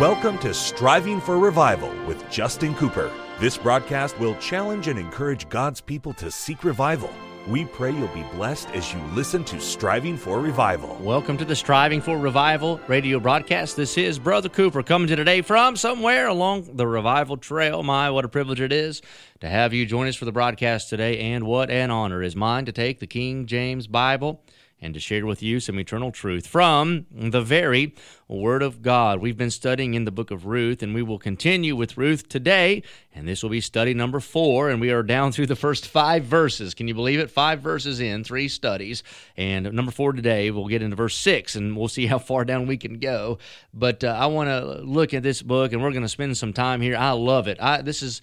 Welcome to Striving for Revival with Justin Cooper. This broadcast will challenge and encourage God's people to seek revival. We pray you'll be blessed as you listen to Striving for Revival. Welcome to the Striving for Revival radio broadcast. This is Brother Cooper coming to today from somewhere along the Revival Trail. My, what a privilege it is to have you join us for the broadcast today, and what an honor is mine to take the King James Bible and to share with you some eternal truth from the very Word of God. We've been studying in the book of Ruth, and we will continue with Ruth today. And this will be study number four, and we are down through the first five verses. Can you believe it? Five verses in, three studies. And number four today, we'll get into verse six, and we'll see how far down we can go. But uh, I want to look at this book, and we're going to spend some time here. I love it. I, this is,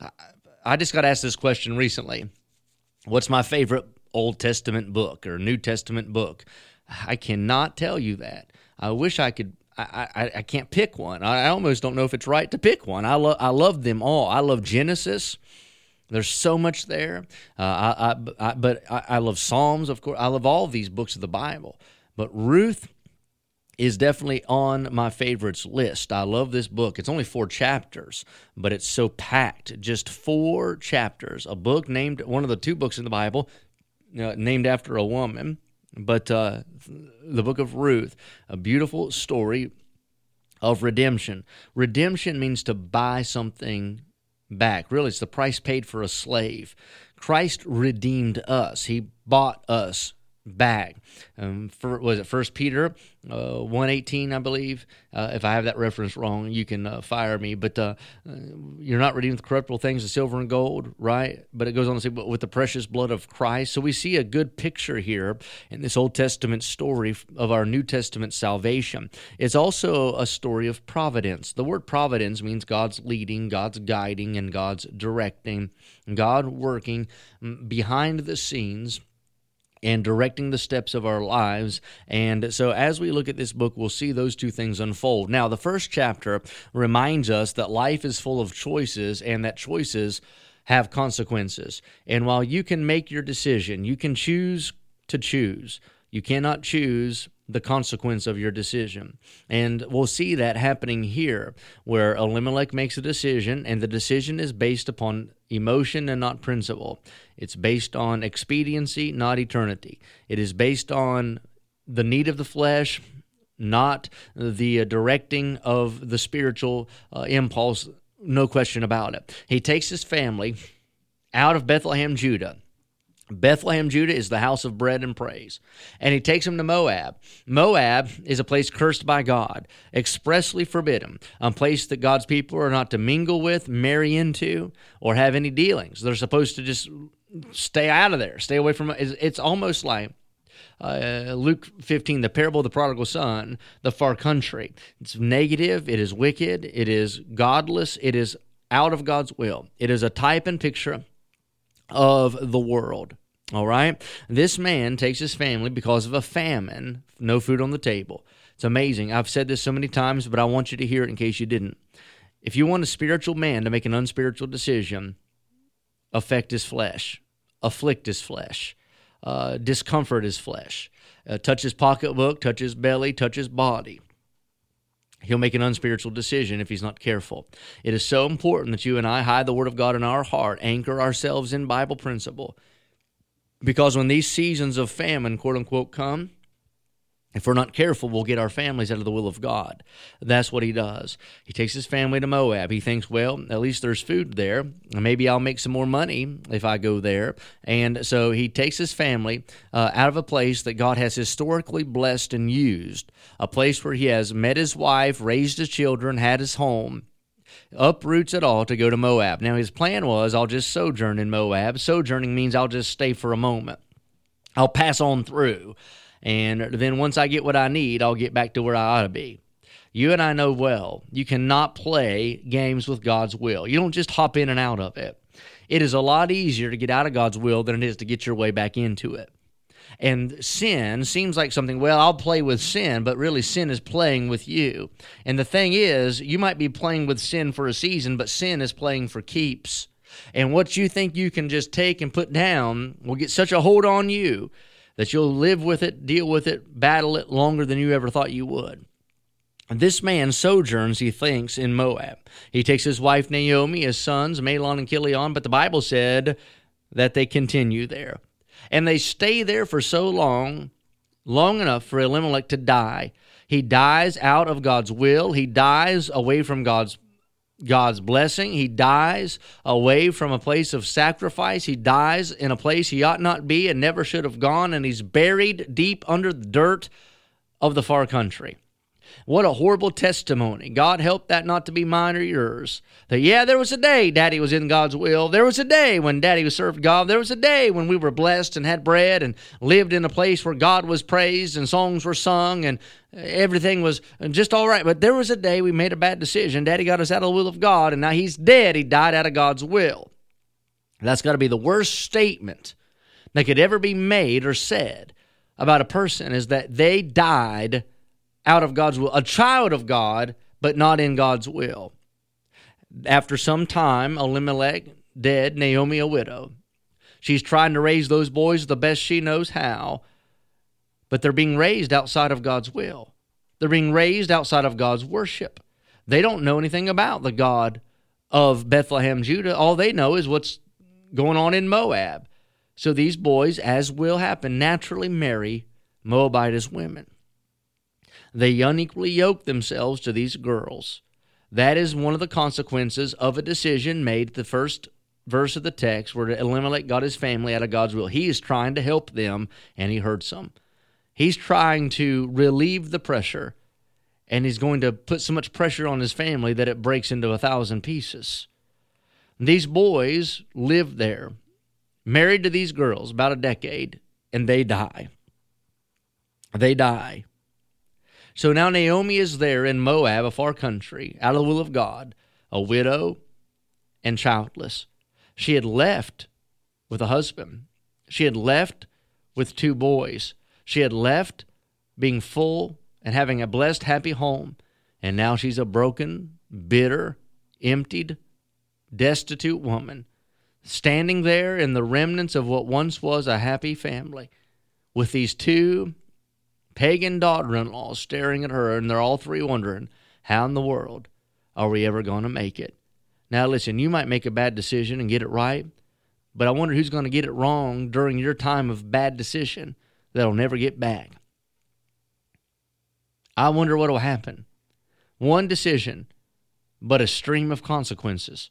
I, I just got asked this question recently. What's my favorite Old Testament book or New Testament book. I cannot tell you that. I wish I could. I, I, I can't pick one. I, almost don't know if it's right to pick one. I love I love them all. I love Genesis. There's so much there. Uh, I, I, I, but I, I love Psalms, of course. I love all these books of the Bible. But Ruth is definitely on my favorites list. I love this book. It's only four chapters, but it's so packed. Just four chapters. A book named one of the two books in the Bible uh, named after a woman, but uh, the book of Ruth, a beautiful story of redemption. Redemption means to buy something back. Really, it's the price paid for a slave. Christ redeemed us, He bought us back. Um, for, was it First Peter uh, one eighteen, I believe? Uh, if I have that reference wrong, you can uh, fire me. But uh, uh, you're not redeemed with corruptible things, the silver and gold, right? But it goes on to say, but with the precious blood of Christ. So we see a good picture here in this Old Testament story of our New Testament salvation. It's also a story of providence. The word providence means God's leading, God's guiding, and God's directing. God working mm, behind the scenes and directing the steps of our lives. And so, as we look at this book, we'll see those two things unfold. Now, the first chapter reminds us that life is full of choices and that choices have consequences. And while you can make your decision, you can choose to choose. You cannot choose the consequence of your decision. And we'll see that happening here, where Elimelech makes a decision, and the decision is based upon emotion and not principle. It's based on expediency, not eternity. It is based on the need of the flesh, not the uh, directing of the spiritual uh, impulse, no question about it. He takes his family out of Bethlehem, Judah Bethlehem, Judah is the house of bread and praise. And he takes him to Moab. Moab is a place cursed by God, expressly forbidden, a place that God's people are not to mingle with, marry into, or have any dealings. They're supposed to just stay out of there, stay away from it. It's almost like uh, Luke 15, the parable of the prodigal son, the far country. It's negative, it is wicked, it is godless, it is out of God's will. It is a type and picture of the world. All right. This man takes his family because of a famine, no food on the table. It's amazing. I've said this so many times, but I want you to hear it in case you didn't. If you want a spiritual man to make an unspiritual decision, affect his flesh, afflict his flesh, uh, discomfort his flesh, uh, touch his pocketbook, touch his belly, touch his body. He'll make an unspiritual decision if he's not careful. It is so important that you and I hide the Word of God in our heart, anchor ourselves in Bible principle. Because when these seasons of famine, quote unquote, come, if we're not careful, we'll get our families out of the will of God. That's what he does. He takes his family to Moab. He thinks, well, at least there's food there. Maybe I'll make some more money if I go there. And so he takes his family uh, out of a place that God has historically blessed and used, a place where he has met his wife, raised his children, had his home uproots it all to go to Moab. Now, his plan was I'll just sojourn in Moab. Sojourning means I'll just stay for a moment, I'll pass on through. And then once I get what I need, I'll get back to where I ought to be. You and I know well, you cannot play games with God's will. You don't just hop in and out of it. It is a lot easier to get out of God's will than it is to get your way back into it. And sin seems like something, well, I'll play with sin, but really sin is playing with you. And the thing is, you might be playing with sin for a season, but sin is playing for keeps. And what you think you can just take and put down will get such a hold on you that you'll live with it, deal with it, battle it longer than you ever thought you would. This man sojourns, he thinks, in Moab. He takes his wife Naomi, his sons Mahlon and Chilion, but the Bible said that they continue there. And they stay there for so long, long enough for Elimelech to die. He dies out of God's will. He dies away from God's God's blessing. He dies away from a place of sacrifice. He dies in a place he ought not be and never should have gone, and he's buried deep under the dirt of the far country. What a horrible testimony. God help that not to be mine or yours. That, yeah, there was a day Daddy was in God's will. There was a day when Daddy was served God. There was a day when we were blessed and had bread and lived in a place where God was praised and songs were sung and everything was just all right. But there was a day we made a bad decision. Daddy got us out of the will of God, and now he's dead. He died out of God's will. That's got to be the worst statement that could ever be made or said about a person is that they died out of God's will, a child of God, but not in God's will. After some time, Elimelech dead, Naomi a widow. She's trying to raise those boys the best she knows how, but they're being raised outside of God's will. They're being raised outside of God's worship. They don't know anything about the God of Bethlehem, Judah. All they know is what's going on in Moab. So these boys, as will happen, naturally marry Moabitess women. They unequally yoke themselves to these girls. That is one of the consequences of a decision made the first verse of the text where Elimelech got his family out of God's will. He is trying to help them, and he hurts them. He's trying to relieve the pressure, and he's going to put so much pressure on his family that it breaks into a thousand pieces. These boys live there, married to these girls about a decade, and they die. They die. So now Naomi is there in Moab, a far country, out of the will of God, a widow and childless. She had left with a husband. She had left with two boys. She had left being full and having a blessed, happy home. And now she's a broken, bitter, emptied, destitute woman, standing there in the remnants of what once was a happy family with these two pagan daughter in law staring at her, and they're all three wondering, how in the world are we ever going to make it? Now, listen, you might make a bad decision and get it right, but I wonder who's going to get it wrong during your time of bad decision that'll never get back. I wonder what will happen. One decision, but a stream of consequences.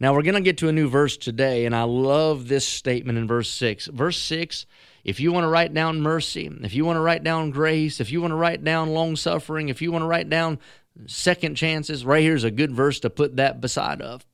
Now, we're going to get to a new verse today, and I love this statement in verse 6. Verse 6 if you want to write down mercy, if you want to write down grace, if you want to write down long suffering, if you want to write down second chances, right here's a good verse to put that beside of.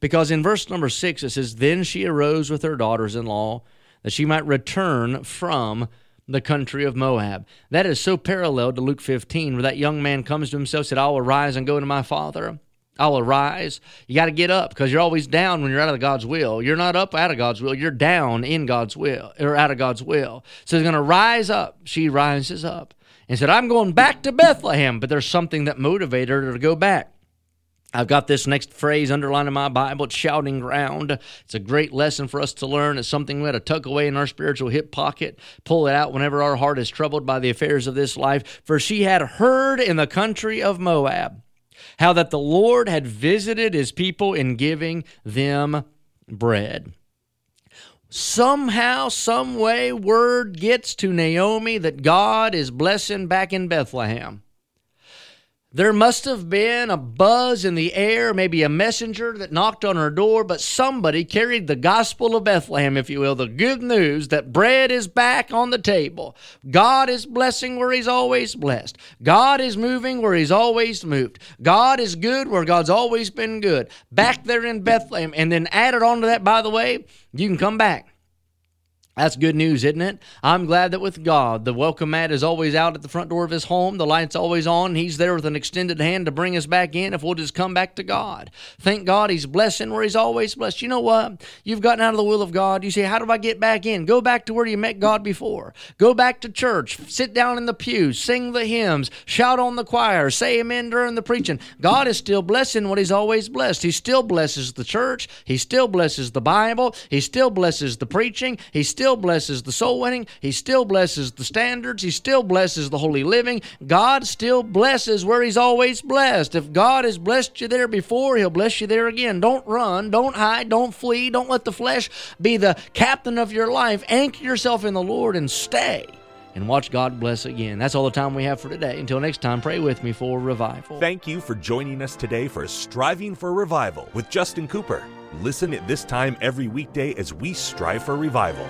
Because in verse number six, it says, Then she arose with her daughters in law that she might return from the country of Moab. That is so parallel to Luke 15, where that young man comes to himself, said, I'll arise and go to my father. I'll arise. You got to get up because you're always down when you're out of God's will. You're not up out of God's will. You're down in God's will or out of God's will. So he's going to rise up. She rises up and said, I'm going back to Bethlehem. But there's something that motivated her to go back. I've got this next phrase underlined in my Bible. It's shouting ground. It's a great lesson for us to learn. It's something we had to tuck away in our spiritual hip pocket, pull it out whenever our heart is troubled by the affairs of this life. For she had heard in the country of Moab how that the Lord had visited his people in giving them bread. Somehow, some way, word gets to Naomi that God is blessing back in Bethlehem. There must have been a buzz in the air, maybe a messenger that knocked on her door, but somebody carried the gospel of Bethlehem, if you will, the good news that bread is back on the table. God is blessing where He's always blessed. God is moving where He's always moved. God is good where God's always been good. Back there in Bethlehem. And then added on to that, by the way, you can come back. That's good news, isn't it? I'm glad that with God, the welcome mat is always out at the front door of his home. The light's always on. He's there with an extended hand to bring us back in if we'll just come back to God. Thank God he's blessing where he's always blessed. You know what? You've gotten out of the will of God. You say, How do I get back in? Go back to where you met God before. Go back to church. Sit down in the pews. Sing the hymns. Shout on the choir. Say amen during the preaching. God is still blessing what he's always blessed. He still blesses the church. He still blesses the Bible. He still blesses the preaching. He still still blesses the soul winning. He still blesses the standards. He still blesses the holy living. God still blesses where He's always blessed. If God has blessed you there before, He'll bless you there again. Don't run. Don't hide. Don't flee. Don't let the flesh be the captain of your life. Anchor yourself in the Lord and stay and watch God bless again. That's all the time we have for today. Until next time, pray with me for revival. Thank you for joining us today for Striving for Revival with Justin Cooper. Listen at this time every weekday as we strive for revival.